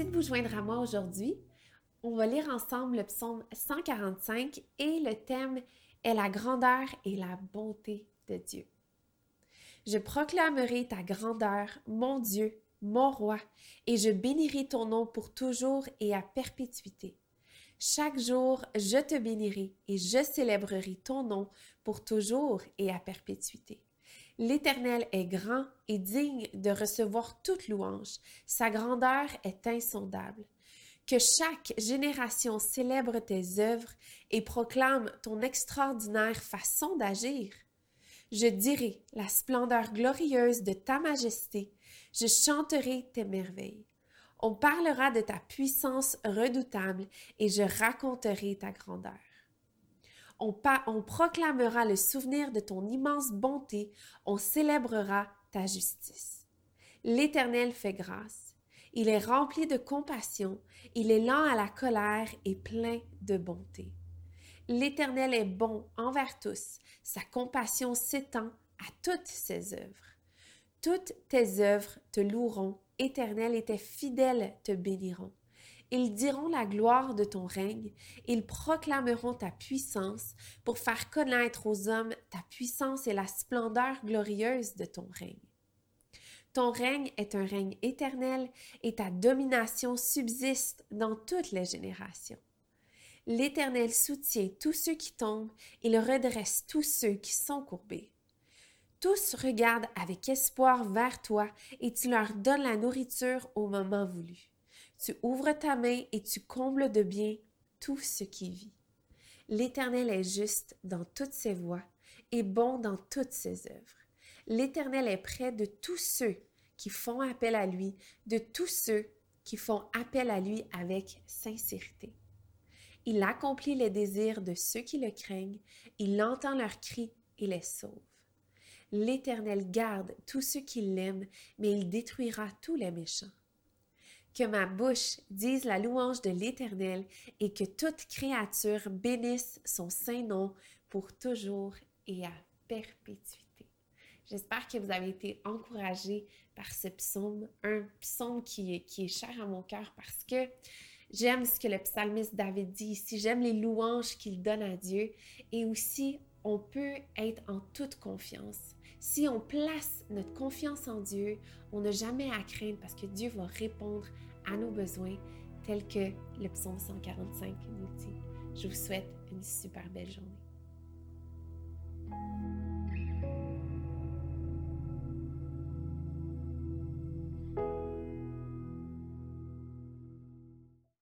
vous joindre à moi aujourd'hui. On va lire ensemble le psaume 145 et le thème est la grandeur et la bonté de Dieu. Je proclamerai ta grandeur, mon Dieu, mon roi, et je bénirai ton nom pour toujours et à perpétuité. Chaque jour, je te bénirai et je célébrerai ton nom pour toujours et à perpétuité. L'Éternel est grand et digne de recevoir toute louange. Sa grandeur est insondable. Que chaque génération célèbre tes œuvres et proclame ton extraordinaire façon d'agir. Je dirai la splendeur glorieuse de ta majesté. Je chanterai tes merveilles. On parlera de ta puissance redoutable et je raconterai ta grandeur. On, proclamera le souvenir de ton immense bonté, on célébrera ta justice. L'Éternel fait grâce. Il est rempli de compassion, il est lent à la colère et plein de bonté. L'Éternel est bon envers tous, sa compassion s'étend à toutes ses œuvres. Toutes tes œuvres te loueront éternel et tes fidèles te béniront. Ils diront la gloire de ton règne, ils proclameront ta puissance pour faire connaître aux hommes ta puissance et la splendeur glorieuse de ton règne. Ton règne est un règne éternel et ta domination subsiste dans toutes les générations. L'Éternel soutient tous ceux qui tombent, il redresse tous ceux qui sont courbés. Tous regardent avec espoir vers toi et tu leur donnes la nourriture au moment voulu. Tu ouvres ta main et tu combles de bien tout ce qui vit. L'Éternel est juste dans toutes ses voies et bon dans toutes ses œuvres. L'Éternel est près de tous ceux qui font appel à lui, de tous ceux qui font appel à lui avec sincérité. Il accomplit les désirs de ceux qui le craignent, il entend leurs cris et les sauve. L'Éternel garde tous ceux qui l'aiment, mais il détruira tous les méchants. Que ma bouche dise la louange de l'Éternel et que toute créature bénisse son saint nom pour toujours et à perpétuité. J'espère que vous avez été encouragés par ce psaume, un psaume qui est, qui est cher à mon cœur parce que j'aime ce que le psalmiste David dit ici, j'aime les louanges qu'il donne à Dieu et aussi on peut être en toute confiance. Si on place notre confiance en Dieu, on n'a jamais à craindre parce que Dieu va répondre à nos besoins tels que le psaume 145 nous dit. Je vous souhaite une super belle journée.